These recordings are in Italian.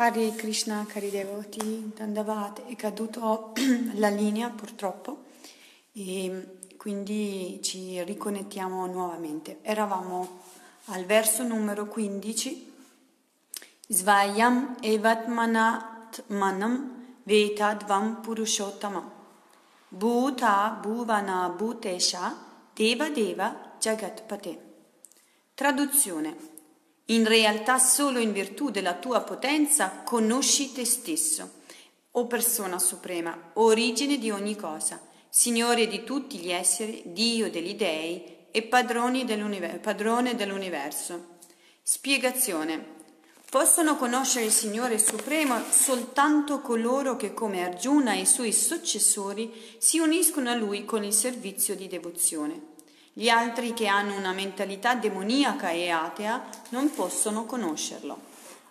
Hare Krishna, cari devoti, Dandavat, è caduto la linea purtroppo e quindi ci riconnettiamo nuovamente. Eravamo al verso numero 15, Svayam evatmanat manam vetadvam purushottamam bhuta bhuvana bhutesha deva deva jagatpate. Traduzione in realtà solo in virtù della tua potenza conosci te stesso, o persona suprema, origine di ogni cosa, Signore di tutti gli esseri, Dio degli dei e padrone dell'universo. Spiegazione. Possono conoscere il Signore Supremo soltanto coloro che come Arjuna e i suoi successori si uniscono a Lui con il servizio di devozione. Gli altri che hanno una mentalità demoniaca e atea non possono conoscerlo.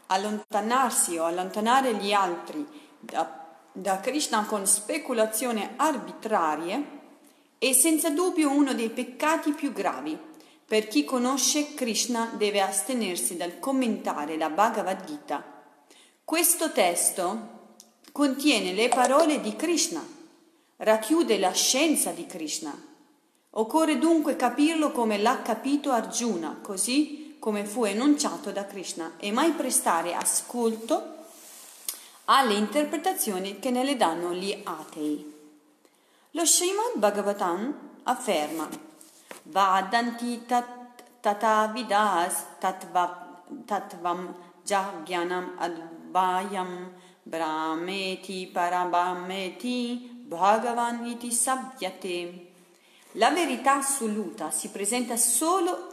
Allontanarsi o allontanare gli altri da, da Krishna con speculazioni arbitrarie è senza dubbio uno dei peccati più gravi. Per chi conosce Krishna deve astenersi dal commentare la Bhagavad Gita. Questo testo contiene le parole di Krishna, racchiude la scienza di Krishna Occorre dunque capirlo come l'ha capito Arjuna, così come fu enunciato da Krishna, e mai prestare ascolto alle interpretazioni che ne le danno gli atei. Lo Srimad Bhagavatam afferma Vadanti tat, tatavidas tatvam jagyanam advayam brahmeti parabhameti bhagavan iti sabhyate la verità assoluta presenta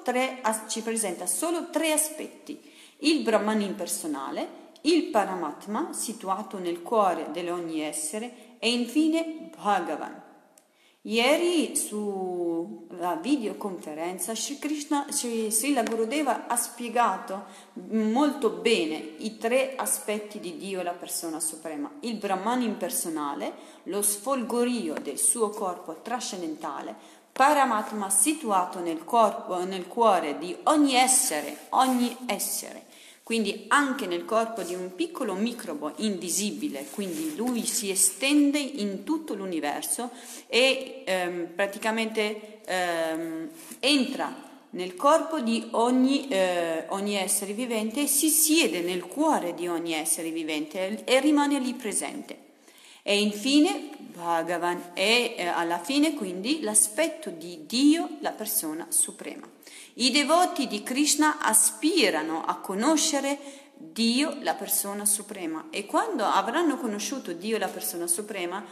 tre, ci presenta solo tre aspetti, il Brahman impersonale, il Paramatma situato nel cuore di ogni essere e infine Bhagavan. Ieri sulla videoconferenza Sri Krishna, Sri, Srila Gurudeva ha spiegato molto bene i tre aspetti di Dio, la persona suprema, il Brahman impersonale, lo sfolgorio del suo corpo trascendentale, Paramatma situato nel, corpo, nel cuore di ogni essere, ogni essere, quindi anche nel corpo di un piccolo microbo invisibile, quindi lui si estende in tutto l'universo e ehm, praticamente ehm, entra nel corpo di ogni, eh, ogni, essere vivente e si siede nel cuore di ogni essere vivente e rimane lì presente. E infine Bhagavan è eh, alla fine quindi l'aspetto di Dio, la persona suprema. I devoti di Krishna aspirano a conoscere Dio, la persona suprema, e quando avranno conosciuto Dio, la persona suprema,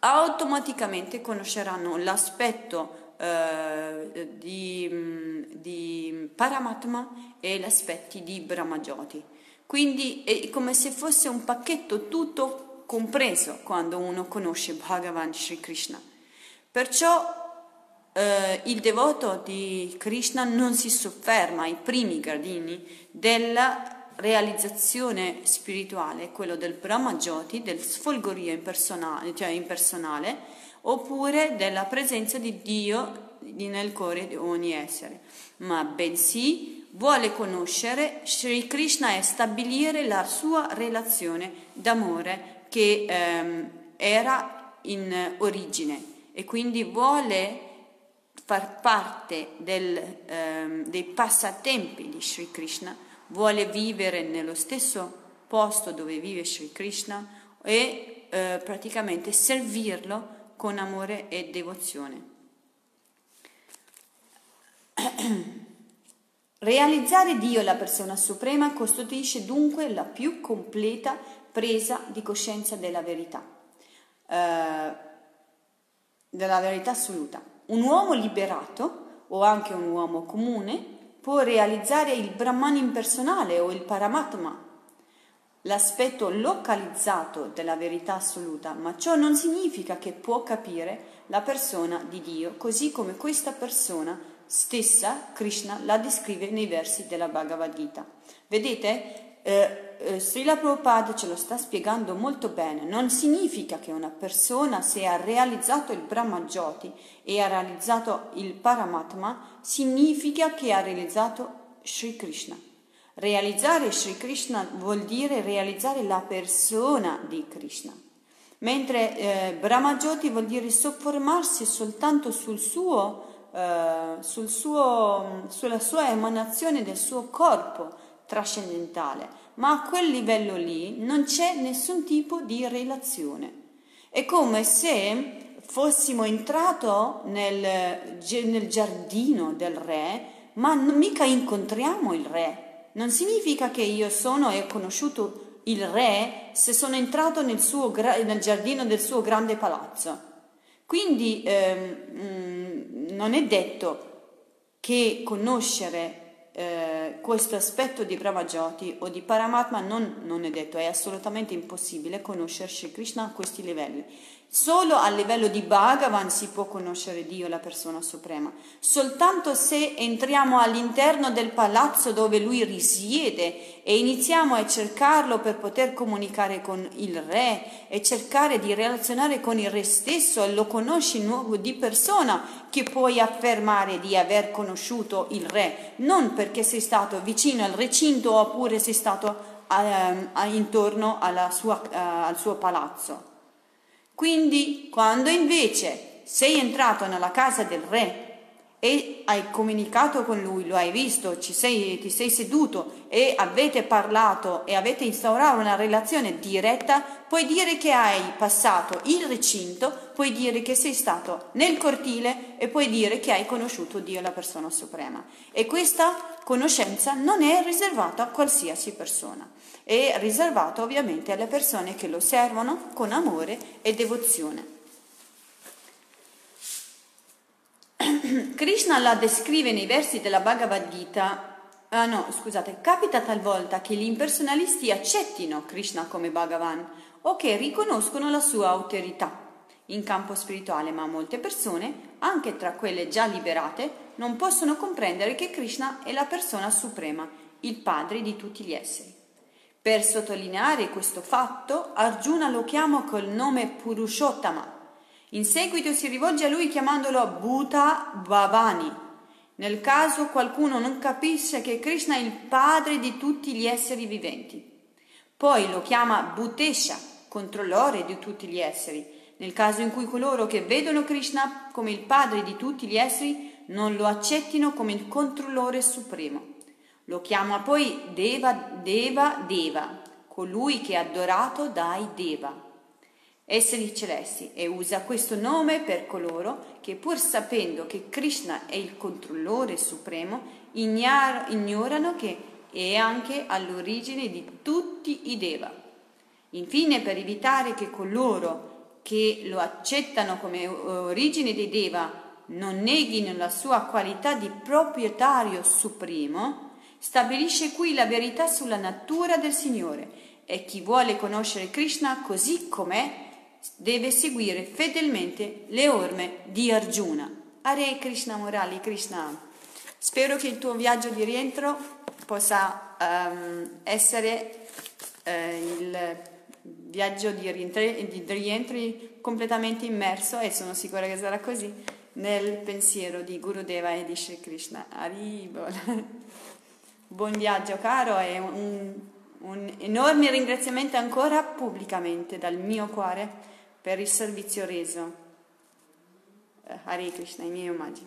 automaticamente conosceranno l'aspetto eh, di, mm, di, Paramatma e gli aspetti di Brahmajoti. Quindi è come se fosse un pacchetto tutto compreso quando uno conosce Bhagavan Sri Krishna. Perciò eh, il devoto di Krishna non si sofferma ai primi gradini della realizzazione spirituale, quello del Brahmajoti, del sfolgorio impersonale, cioè impersonale, oppure della presenza di Dio nel cuore di ogni essere, ma bensì vuole conoscere Sri Krishna e stabilire la sua relazione d'amore che ehm, era in origine e quindi vuole far parte del, ehm, dei passatempi di Sri Krishna, vuole vivere nello stesso posto dove vive Sri Krishna e eh, praticamente servirlo con amore e devozione. Realizzare Dio, la persona suprema, costituisce dunque la più completa presa di coscienza della verità, eh, della verità assoluta. Un uomo liberato, o anche un uomo comune, può realizzare il Brahman impersonale o il Paramatma, l'aspetto localizzato della verità assoluta, ma ciò non significa che può capire la persona di Dio, così come questa persona stessa, Krishna, la descrive nei versi della Bhagavad Gita. Vedete, eh, eh, Srila Prabhupada ce lo sta spiegando molto bene, non significa che una persona se ha realizzato il Brahma Jyoti e ha realizzato il Paramatma, significa che ha realizzato Sri Krishna. Realizzare Sri Krishna vuol dire realizzare la persona di Krishna, mentre eh, Brahmajoti vuol dire soffermarsi soltanto sul suo, eh, sul suo, sulla sua emanazione del suo corpo trascendentale, ma a quel livello lì non c'è nessun tipo di relazione. È come se fossimo entrati nel, nel giardino del re, ma non mica incontriamo il re non significa che io sono e ho conosciuto il re se sono entrato nel, suo, nel giardino del suo grande palazzo. Quindi ehm, non è detto che conoscere eh, questo aspetto di Brahmajoti o di Paramatma non, non, è detto, è assolutamente impossibile conoscere Sri Krishna a questi livelli. Solo a livello di Bhagavan si può conoscere Dio, la persona suprema. Soltanto se entriamo all'interno del palazzo dove lui risiede e iniziamo a cercarlo per poter comunicare con il re e cercare di relazionare con il re stesso e lo conosci nuovo di persona che puoi affermare di aver conosciuto il re, non perché sei stato vicino al recinto oppure sei stato uh, intorno sua, uh, al suo palazzo. Quindi quando invece sei entrato nella casa del re e hai comunicato con lui, lo hai visto, sei, ti sei seduto e avete parlato e avete instaurato una relazione diretta, puoi dire che hai passato il recinto, puoi dire che sei stato nel cortile e puoi dire che hai conosciuto Dio, la persona suprema. E questa conoscenza non è riservata a qualsiasi persona è riservata ovviamente alle persone che lo servono con amore e devozione. Krishna la descrive nei versi della Bhagavad Gita. Ah no, scusate, capita talvolta che gli impersonalisti accettino Krishna come Bhagavan o che riconoscono la sua autorità in campo spirituale, ma molte persone, anche tra quelle già liberate, non possono comprendere che Krishna è la persona suprema, il padre di tutti gli esseri. Per sottolineare questo fatto, Arjuna lo chiama col nome Purushottama. In seguito si rivolge a lui chiamandolo Bhuta Bhavani. Nel caso qualcuno non capisce che Krishna è il padre di tutti gli esseri viventi. Poi lo chiama Bhutesha, controllore di tutti gli esseri. Nel caso in cui coloro che vedono Krishna come il padre di tutti gli esseri non lo accettino come il controllore supremo. Lo chiama poi Deva Deva Deva, colui che è adorato dai Deva, esseri celesti, e usa questo nome per coloro che pur sapendo che Krishna è il controllore supremo, ignorano che è anche all'origine di tutti i Deva. Infine, per evitare che coloro che lo accettano come origine dei Deva non neghino la sua qualità di proprietario supremo, stabilisce qui la verità sulla natura del Signore e chi vuole conoscere Krishna così com'è deve seguire fedelmente le orme di Arjuna. Hare Krishna Morali Krishna. Spero che il tuo viaggio di rientro possa um, essere uh, il viaggio di rientri, di rientri completamente immerso e sono sicura che sarà così nel pensiero di Gurudeva e di Shri Krishna. Haribol. Buon viaggio caro e un, un enorme ringraziamento ancora pubblicamente dal mio cuore per il servizio reso. Eh, Hare Krishna, i miei omaggi.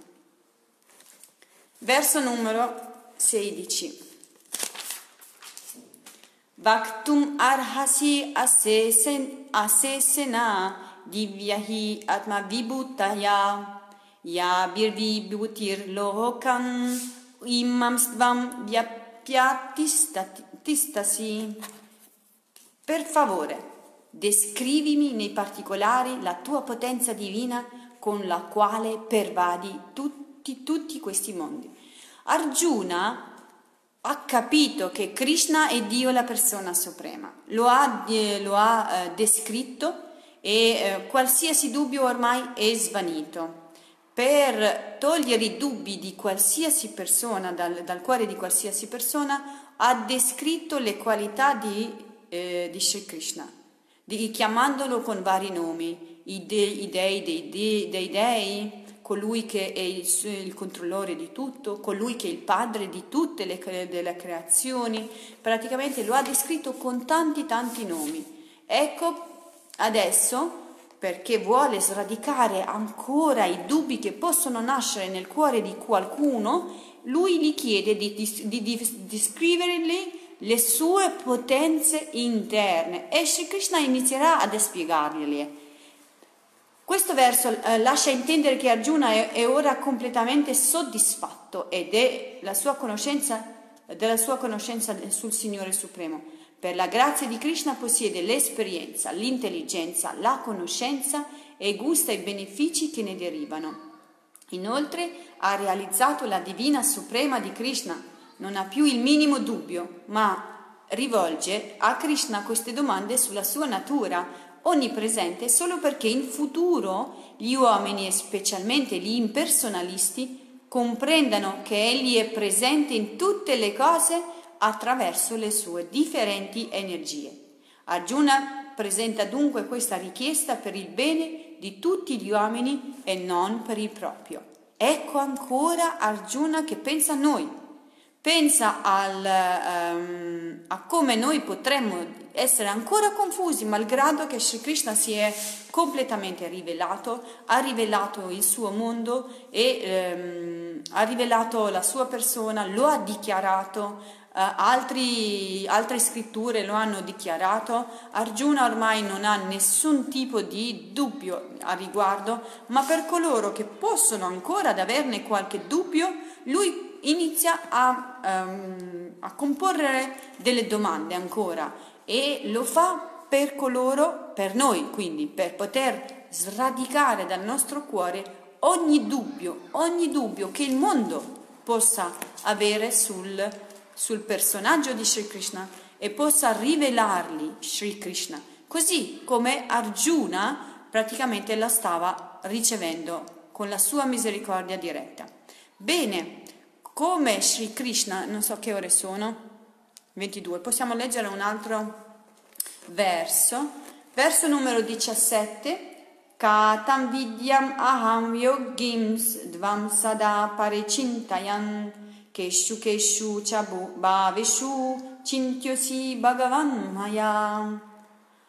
Verso numero 16. Bhaktum arhasi asesen, asesena divyahi atma vibhutaya ya birvibhutir lokam imam svam vyapyatistasi. Per favore, descrivimi nei particolari la tua potenza divina con la quale pervadi tutti, tutti questi mondi. Arjuna ha capito che Krishna è Dio la persona suprema, lo ha, eh, lo ha eh, descritto e eh, qualsiasi dubbio ormai è svanito. Per togliere i dubbi di qualsiasi persona, dal, dal cuore di qualsiasi persona, ha descritto le qualità di, eh, di Sri Krishna, di, chiamandolo con vari nomi, i, de, dei dei, dei dei, colui che è il, il, controllore di tutto, colui che è il padre di tutte le, le creazioni, praticamente lo ha descritto con tanti tanti nomi. Ecco adesso perché vuole sradicare ancora i dubbi che possono nascere nel cuore di qualcuno, lui gli chiede di, di, di, di scrivergli le sue potenze interne e Sri Krishna inizierà a spiegargliele. Questo verso eh, lascia intendere che Arjuna è, è, ora completamente soddisfatto ed è la sua conoscenza, della sua conoscenza sul Signore Supremo. Per la grazia di Krishna possiede l'esperienza, l'intelligenza, la conoscenza e gusta i benefici che ne derivano. Inoltre ha realizzato la divina suprema di Krishna, non ha più il minimo dubbio, ma rivolge a Krishna queste domande sulla sua natura onnipresente solo perché in futuro gli uomini e specialmente gli impersonalisti comprendano che egli è presente in tutte le cose attraverso le sue differenti energie. Arjuna presenta dunque questa richiesta per il bene di tutti gli uomini e non per il proprio. Ecco ancora Arjuna che pensa a noi, pensa al, um, a come noi potremmo essere ancora confusi, malgrado che Sri Krishna si è completamente rivelato, ha rivelato il suo mondo e um, ha rivelato la sua persona, lo ha dichiarato, Uh, altri, altre scritture lo hanno dichiarato, Arjuna ormai non ha nessun tipo di dubbio a riguardo, ma per coloro che possono ancora ad averne qualche dubbio, lui inizia a, um, a comporre delle domande ancora e lo fa per coloro, per noi quindi, per poter sradicare dal nostro cuore ogni dubbio, ogni dubbio che il mondo possa avere sul sul personaggio di Sri Krishna e possa rivelargli Sri Krishna, così come Arjuna praticamente la stava ricevendo con la sua misericordia diretta. Bene, come Sri Krishna, non so che ore sono, 22, possiamo leggere un altro verso, verso numero 17. Katam vidyam aham yogims dvam sada parechintayan Keshu Keshu Chabu Bhavishu Chintyosi Bhagavan Maya.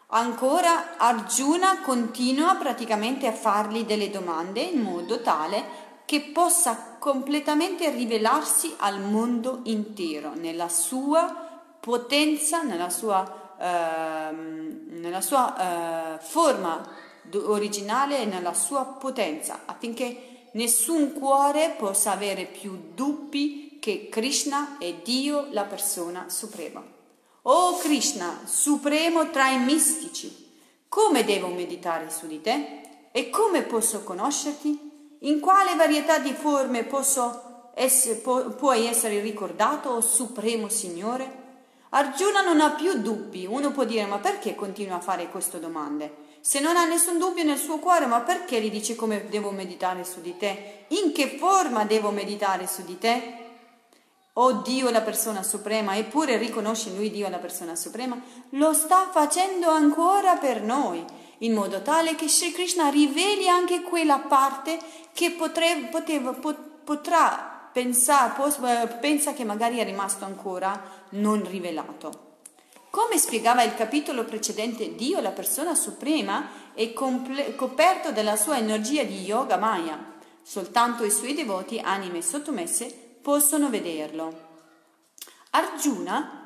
Ancora Arjuna continua praticamente a fargli delle domande in modo tale che possa completamente rivelarsi al mondo intero, nella sua potenza, nella sua, eh, nella sua eh, forma originale e nella sua potenza, affinché nessun cuore possa avere più dubbi che Krishna è Dio la persona suprema. O Krishna, supremo tra i mistici, come devo meditare su di te? E come posso conoscerti? In quale varietà di forme essere, pu- puoi essere ricordato, o Supremo Signore? Arjuna non ha più dubbi. Uno può dire, ma perché continua a fare queste domande? Se non ha nessun dubbio nel suo cuore, ma perché gli dice come devo meditare su di te? In che forma devo meditare su di te? o Dio la persona suprema, eppure riconosce lui Dio la persona suprema, lo sta facendo ancora per noi, in modo tale che Sri Krishna riveli anche quella parte che potre, poteva, pot, potrà pensare, eh, pensa che magari è rimasto ancora non rivelato. Come spiegava il capitolo precedente, Dio, la persona suprema, è comple- coperto dalla sua energia di yoga maya. Soltanto i suoi devoti, anime sottomesse, possono vederlo. Arjuna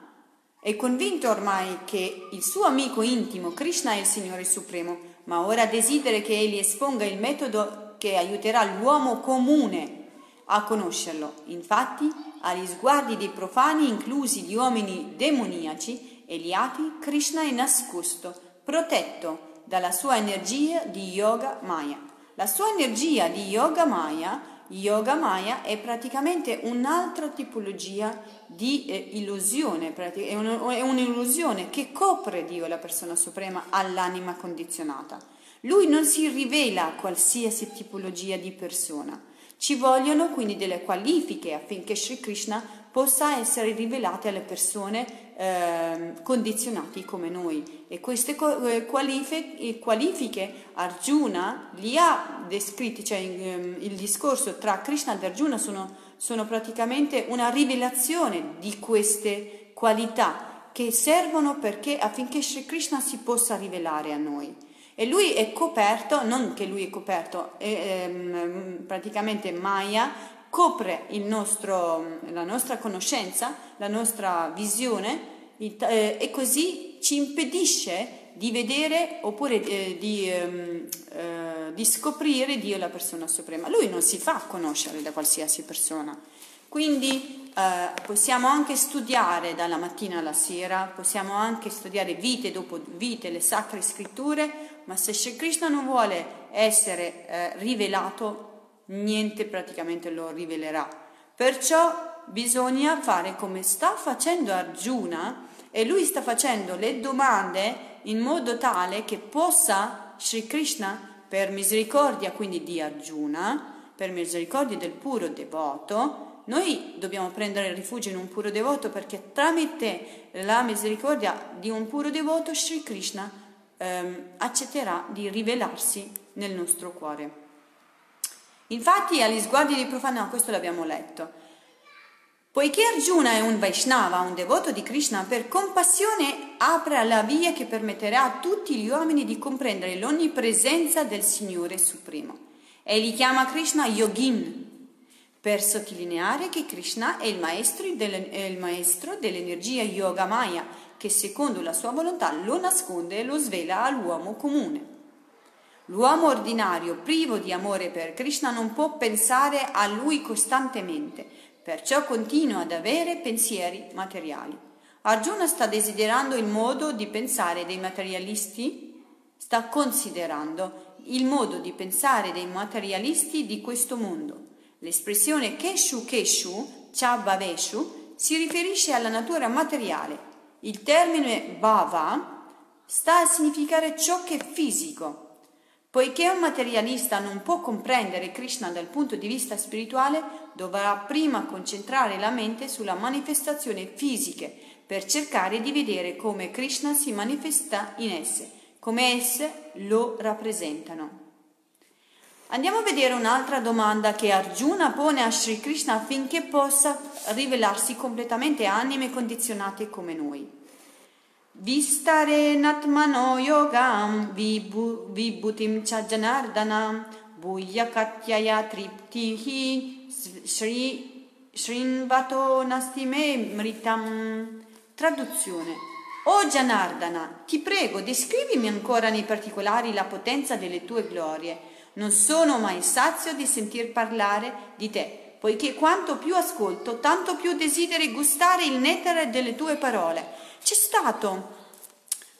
è convinto ormai che il suo amico intimo Krishna è il Signore Supremo, ma ora desidera che egli esponga il metodo che aiuterà l'uomo comune a conoscerlo. Infatti, agli sguardi dei profani, inclusi gli uomini demoniaci e gli ati, Krishna è nascosto, protetto dalla sua energia di Yoga Maya. La sua energia di Yoga Maya Yoga Maya è praticamente un'altra tipologia di eh, illusione, è, è un'illusione che copre Dio, la persona suprema, all'anima condizionata. Lui non si rivela a qualsiasi tipologia di persona. Ci vogliono quindi delle qualifiche affinché Sri Krishna possa essere rivelata alle persone eh, condizionate come noi. E queste eh, qualifiche, qualifiche Arjuna li ha descritti, cioè ehm, il discorso tra Krishna ed Arjuna sono, sono praticamente una rivelazione di queste qualità che servono perché affinché Sri Krishna si possa rivelare a noi. E lui è coperto, non che lui è coperto, è, ehm, praticamente Maya copre nostro, la nostra conoscenza, la nostra visione eh, e così ci impedisce di vedere oppure eh, di, ehm, eh, di scoprire Dio la persona suprema. Lui non si fa conoscere da qualsiasi persona. Quindi eh, possiamo anche studiare dalla mattina alla sera, possiamo anche studiare vite dopo vite le sacre scritture, ma se Shri Krishna non vuole essere eh, rivelato, niente praticamente lo rivelerà. Perciò bisogna fare come sta facendo Arjuna e lui sta facendo le domande in modo tale che possa Sri Krishna, per misericordia quindi di Arjuna, per misericordia del puro devoto, noi dobbiamo prendere rifugio in un puro devoto perché tramite la misericordia di un puro devoto Sri Krishna ehm, accetterà di rivelarsi nel nostro cuore. Infatti agli sguardi dei profani, questo l'abbiamo letto, Poiché Arjuna è un Vaishnava, un devoto di Krishna, per compassione apre la via che permetterà a tutti gli uomini di comprendere l'onnipresenza del Signore Supremo. Egli chiama Krishna Yogin, per sottolineare che Krishna è il maestro, dell'energia Yoga Maya, che secondo la sua volontà lo nasconde e lo svela all'uomo comune. L'uomo ordinario, privo di amore per Krishna, non può pensare a lui costantemente, perciò continua ad avere pensieri materiali. Arjuna sta desiderando il modo di pensare dei materialisti, sta considerando il modo di pensare dei materialisti di questo mondo. L'espressione Keshu Keshu, Chabhaveshu, si riferisce alla natura materiale. Il termine Bhava sta a significare ciò che è fisico, Poiché un materialista non può comprendere Krishna dal punto di vista spirituale, dovrà prima concentrare la mente sulla manifestazione fisiche per cercare di vedere come Krishna si manifesta in esse, come esse lo rappresentano. Andiamo a vedere un'altra domanda che Arjuna pone a Sri Krishna affinché possa rivelarsi completamente anime condizionate come noi. Vistarenatmano yogam vibhu, vibhutim chajanardanam bhuyakatyaya triptihi sri shrinvato nastime mritam. Traduzione. O Janardana, ti prego, descrivimi ancora nei particolari la potenza delle tue glorie. Non sono mai sazio di sentir parlare di te poiché quanto più ascolto, tanto più desideri gustare il nettare delle tue parole. C'è stato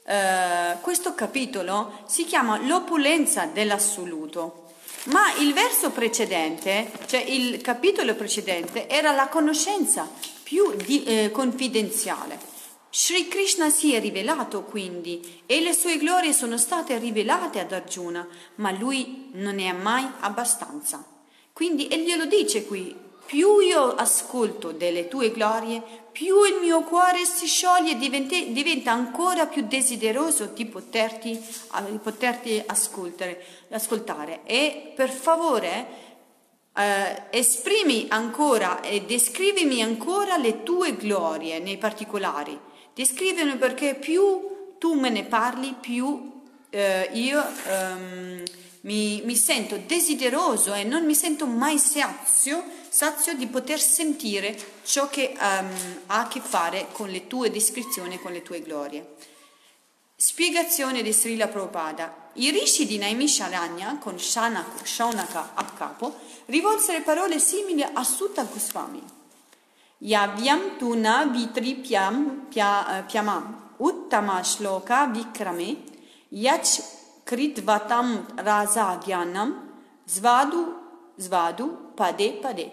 eh, questo capitolo, si chiama l'opulenza dell'assoluto. Ma il verso precedente, cioè il capitolo precedente, era la conoscenza più di, eh, confidenziale. Sri Krishna si è rivelato quindi e le sue glorie sono state rivelate ad Arjuna, ma lui non ne ha mai abbastanza. Quindi, e glielo dice qui, più io ascolto delle tue glorie, più il mio cuore si scioglie e diventa ancora più desideroso di poterti, di poterti ascoltare. E per favore eh, esprimi ancora e descrivimi ancora le tue glorie nei particolari. Descrivimi perché più tu me ne parli, più eh, io ehm, mi, mi sento desideroso e non mi sento mai sazio sazio di poter sentire ciò che um, ha a che fare con le tue descrizioni con le tue glorie. Spiegazione di Srila Prabhupada. I rishi di Naimisharanya, con Shanaka, Shaunaka a capo, rivolsero parole simili a Sutta Goswami. Yavyam tuna vitri pia, eh, piamam, uttama shloka vikrame, yach kritvatam rasa gyanam, svadu, svadu, pade pade.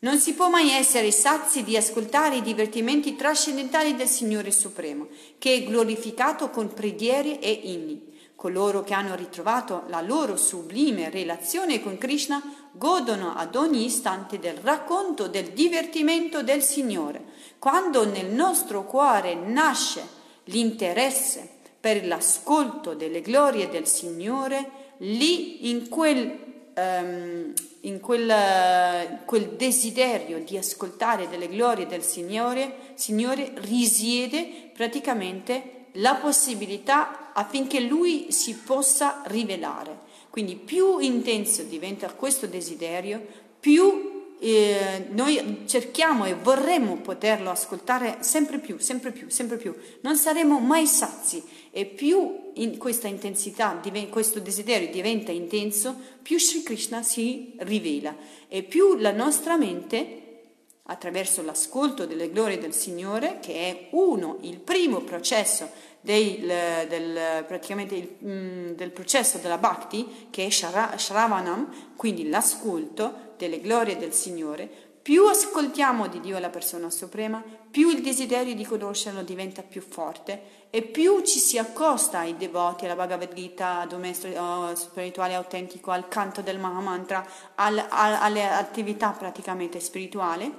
Non si può mai essere sazi di ascoltare i divertimenti trascendentali del Signore Supremo, che è glorificato con preghiere e inni. Coloro che hanno ritrovato la loro sublime relazione con Krishna godono ad ogni istante del racconto, del divertimento del Signore. Quando nel nostro cuore nasce l'interesse per l'ascolto delle glorie del Signore, lì in quel, um, in quel, quel desiderio di ascoltare delle glorie del Signore, Signore risiede praticamente la possibilità affinché Lui si possa rivelare. Quindi più intenso diventa questo desiderio, più eh, noi cerchiamo e vorremmo poterlo ascoltare sempre più, sempre più, sempre più. Non saremo mai sazi e più in questa intensità, questo desiderio diventa intenso, più Sri Krishna si rivela. E più la nostra mente attraverso l'ascolto delle glorie del Signore, che è uno, il primo processo del, del, il, mm, del processo della Bhakti, che è Shravanam, quindi l'ascolto delle glorie del Signore, più ascoltiamo di Dio la persona suprema, più il desiderio di conoscerlo diventa più forte e più ci si accosta ai devoti, alla Bhagavad Gita, al spirituale autentico, al canto del Mahamantra, al, al, alle attività praticamente spirituali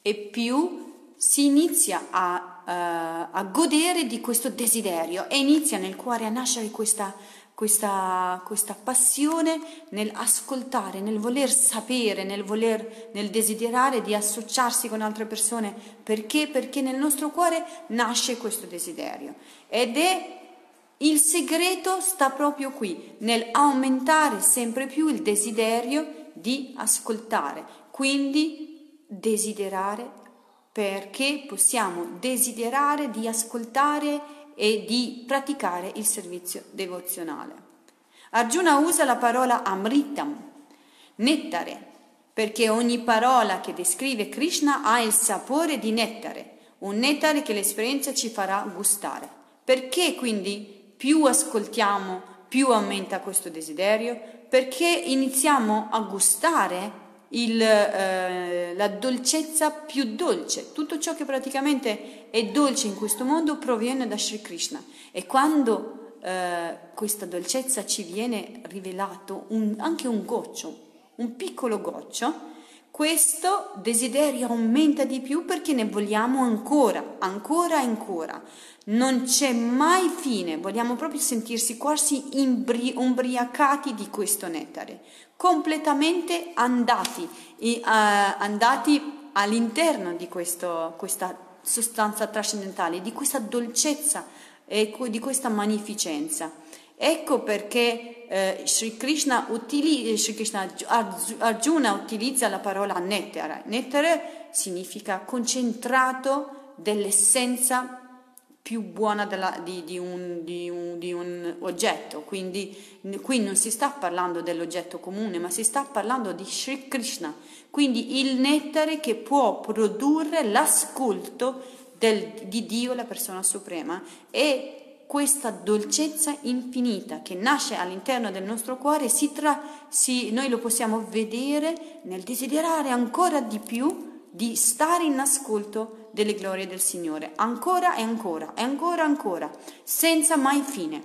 e più si inizia a, uh, a, godere di questo desiderio e inizia nel cuore a nascere questa, questa, questa passione nel ascoltare, nel voler sapere, nel voler, nel desiderare di associarsi con altre persone. Perché? Perché nel nostro cuore nasce questo desiderio ed è il segreto sta proprio qui, nel aumentare sempre più il desiderio di ascoltare, quindi desiderare perché possiamo desiderare di ascoltare e di praticare il servizio devozionale. Arjuna usa la parola amritam, nettare, perché ogni parola che descrive Krishna ha il sapore di nettare, un nettare che l'esperienza ci farà gustare. Perché quindi più ascoltiamo, più aumenta questo desiderio? Perché iniziamo a gustare il, eh, la dolcezza più dolce. Tutto ciò che praticamente è dolce in questo mondo proviene da Sri Krishna. E quando eh, questa dolcezza ci viene rivelato un, anche un goccio, un piccolo goccio, questo desiderio aumenta di più perché ne vogliamo ancora, ancora e ancora. Non c'è mai fine, vogliamo proprio sentirsi quasi imbri- ubriacati di questo nettare completamente andati, uh, andati all'interno di questo, questa sostanza trascendentale, di questa dolcezza e di questa magnificenza. Ecco perché eh, Sri, Krishna utili, Sri Krishna, Arjuna utilizza la parola nettare. Nettare significa concentrato dell'essenza più buona della, di, di, un, di, un, di, un, oggetto, quindi qui non si sta parlando dell'oggetto comune, ma si sta parlando di Sri Krishna, quindi il nettare che può produrre l'ascolto del, di Dio, la persona suprema, e questa dolcezza infinita che nasce all'interno del nostro cuore, si tra, si, noi lo possiamo vedere nel desiderare ancora di più di stare in ascolto delle glorie del Signore, ancora e ancora e ancora e ancora, senza mai fine.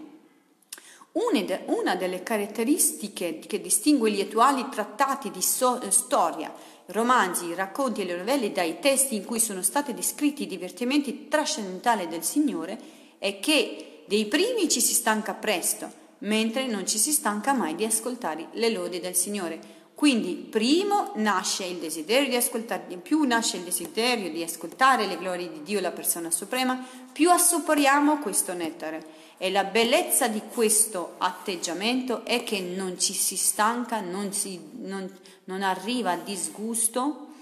Una delle caratteristiche che distingue gli attuali trattati di so- storia, romanzi, racconti e le novelle dai testi in cui sono stati descritti i divertimenti trascendentali del Signore è che dei primi ci si stanca presto, mentre non ci si stanca mai di ascoltare le lodi del Signore. Quindi, primo nasce il desiderio di ascoltare, più nasce il desiderio di ascoltare le glorie di Dio, la persona suprema, più assaporiamo questo nettare. E la bellezza di questo atteggiamento è che non ci si stanca, non, si, non, non arriva a disgusto,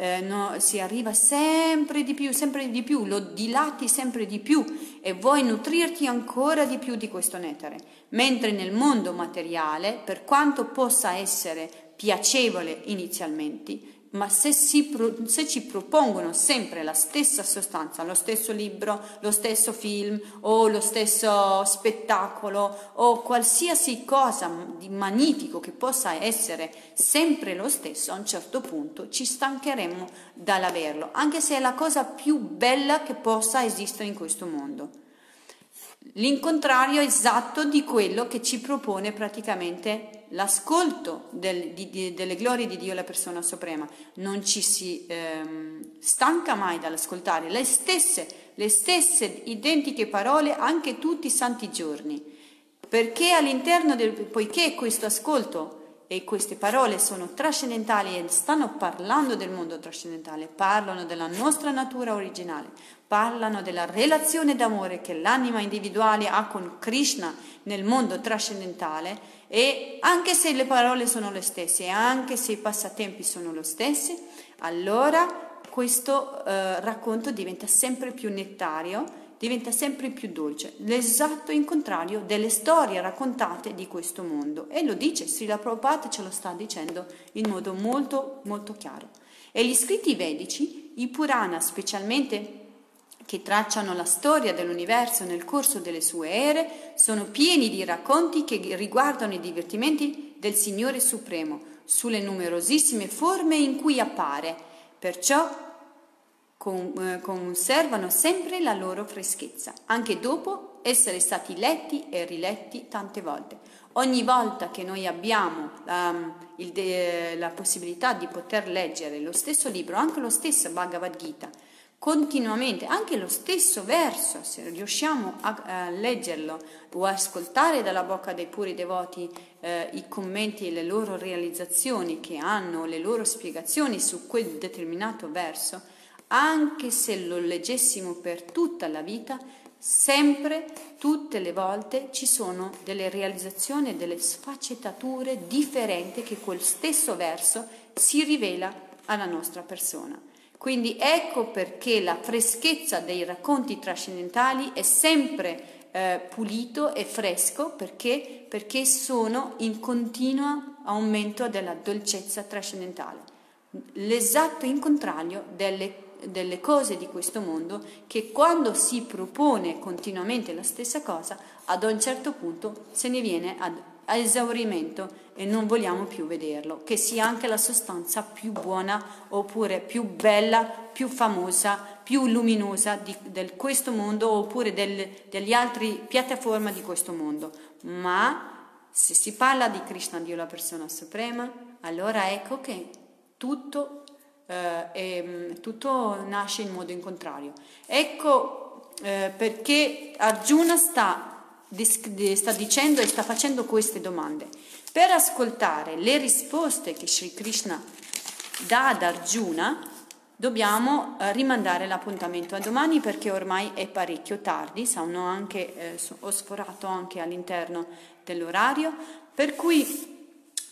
eh, no, si arriva sempre di più, sempre di più, lo dilati sempre di più e vuoi nutrirti ancora di più di questo nettare. Mentre nel mondo materiale, per quanto possa essere piacevole inizialmente, ma se, pro, se, ci propongono sempre la stessa sostanza, lo stesso libro, lo stesso film o lo stesso spettacolo o qualsiasi cosa di magnifico che possa essere sempre lo stesso, a un certo punto ci stancheremo dall'averlo, anche se è la cosa più bella che possa esistere in questo mondo. l'incontrario esatto di quello che ci propone praticamente l'ascolto del, di, di, delle glorie di Dio, la persona suprema. Non ci si ehm, stanca mai dall'ascoltare le stesse, le stesse identiche parole anche tutti i santi giorni, perché all'interno del, poiché questo ascolto e queste parole sono trascendentali e stanno parlando del mondo trascendentale, parlano della nostra natura originale, parlano della relazione d'amore che l'anima individuale ha con Krishna nel mondo trascendentale e anche se le parole sono le stesse anche se i passatempi sono lo stessi, allora questo eh, racconto diventa sempre più nettario diventa sempre più dolce, l'esatto in contrario delle storie raccontate di questo mondo. E lo dice, Srila Prabhupada ce lo sta dicendo in modo molto, molto chiaro. E gli scritti vedici, i Purana specialmente che tracciano la storia dell'universo nel corso delle sue ere, sono pieni di racconti che riguardano i divertimenti del Signore Supremo, sulle numerosissime forme in cui appare. Perciò eh, conservano sempre la loro freschezza, anche dopo essere stati letti e riletti tante volte. Ogni volta che noi abbiamo um, de, la possibilità di poter leggere lo stesso libro, anche lo stesso Bhagavad Gita, continuamente, anche lo stesso verso, se riusciamo a, a leggerlo o ascoltare dalla bocca dei puri devoti eh, i commenti e le loro realizzazioni che hanno, le loro spiegazioni su quel determinato verso, anche se lo leggessimo per tutta la vita, sempre, tutte le volte ci sono delle realizzazioni, delle sfaccettature differenti che quel stesso verso si rivela alla nostra persona. Quindi ecco perché la freschezza dei racconti trascendentali è sempre eh, pulito e fresco perché? perché sono in continuo aumento della dolcezza trascendentale. L'esatto in contrario delle delle cose di questo mondo che quando si propone continuamente la stessa cosa, ad un certo punto se ne viene ad, a esaurimento e non vogliamo più vederlo, che sia anche la sostanza più buona oppure più bella, più famosa, più luminosa di del questo mondo oppure del, degli altri piattaforme di questo mondo. Ma se si parla di Krishna, Dio la persona suprema, allora ecco che tutto eh, e mm, tutto nasce in modo in contrario. Ecco eh, perché Arjuna sta, sta dicendo e sta facendo queste domande. Per ascoltare le risposte che Sri Krishna dà ad Arjuna, dobbiamo eh, rimandare l'appuntamento a domani perché ormai è parecchio tardi, anche, eh, ho sforato anche all'interno dell'orario, per cui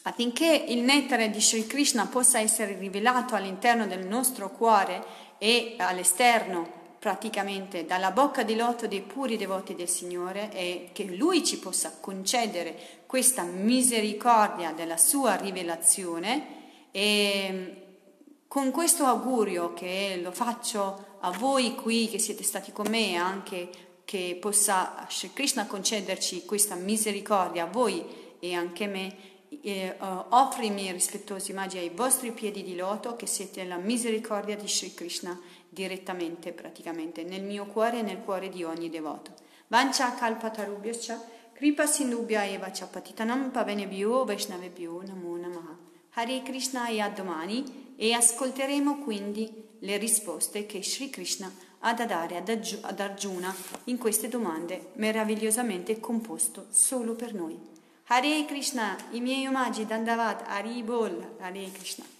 affinché il nettare di Sri Krishna possa essere rivelato all'interno del nostro cuore e all'esterno praticamente dalla bocca di lotto dei puri devoti del Signore e che Lui ci possa concedere questa misericordia della sua rivelazione. E con questo augurio che lo faccio a voi qui che siete stati con me anche che possa Sri Krishna concederci questa misericordia a voi e anche a me e, uh, offro i miei rispettosi omaggi ai vostri piedi di loto che siete la misericordia di Sri Krishna direttamente praticamente nel mio cuore e nel cuore di ogni devoto. Vancha kalpatarubhyascha kripa sindubhya eva cha patitanam pavenebhyo vaishnavebhyo namo namaha. Hare Krishna e a domani e ascolteremo quindi le risposte che Sri Krishna ha da dare ad Arjuna in queste domande meravigliosamente composto solo per noi. Hare Krishna, i miei omaggi Dandavat, Hari Bol, Hare Krishna.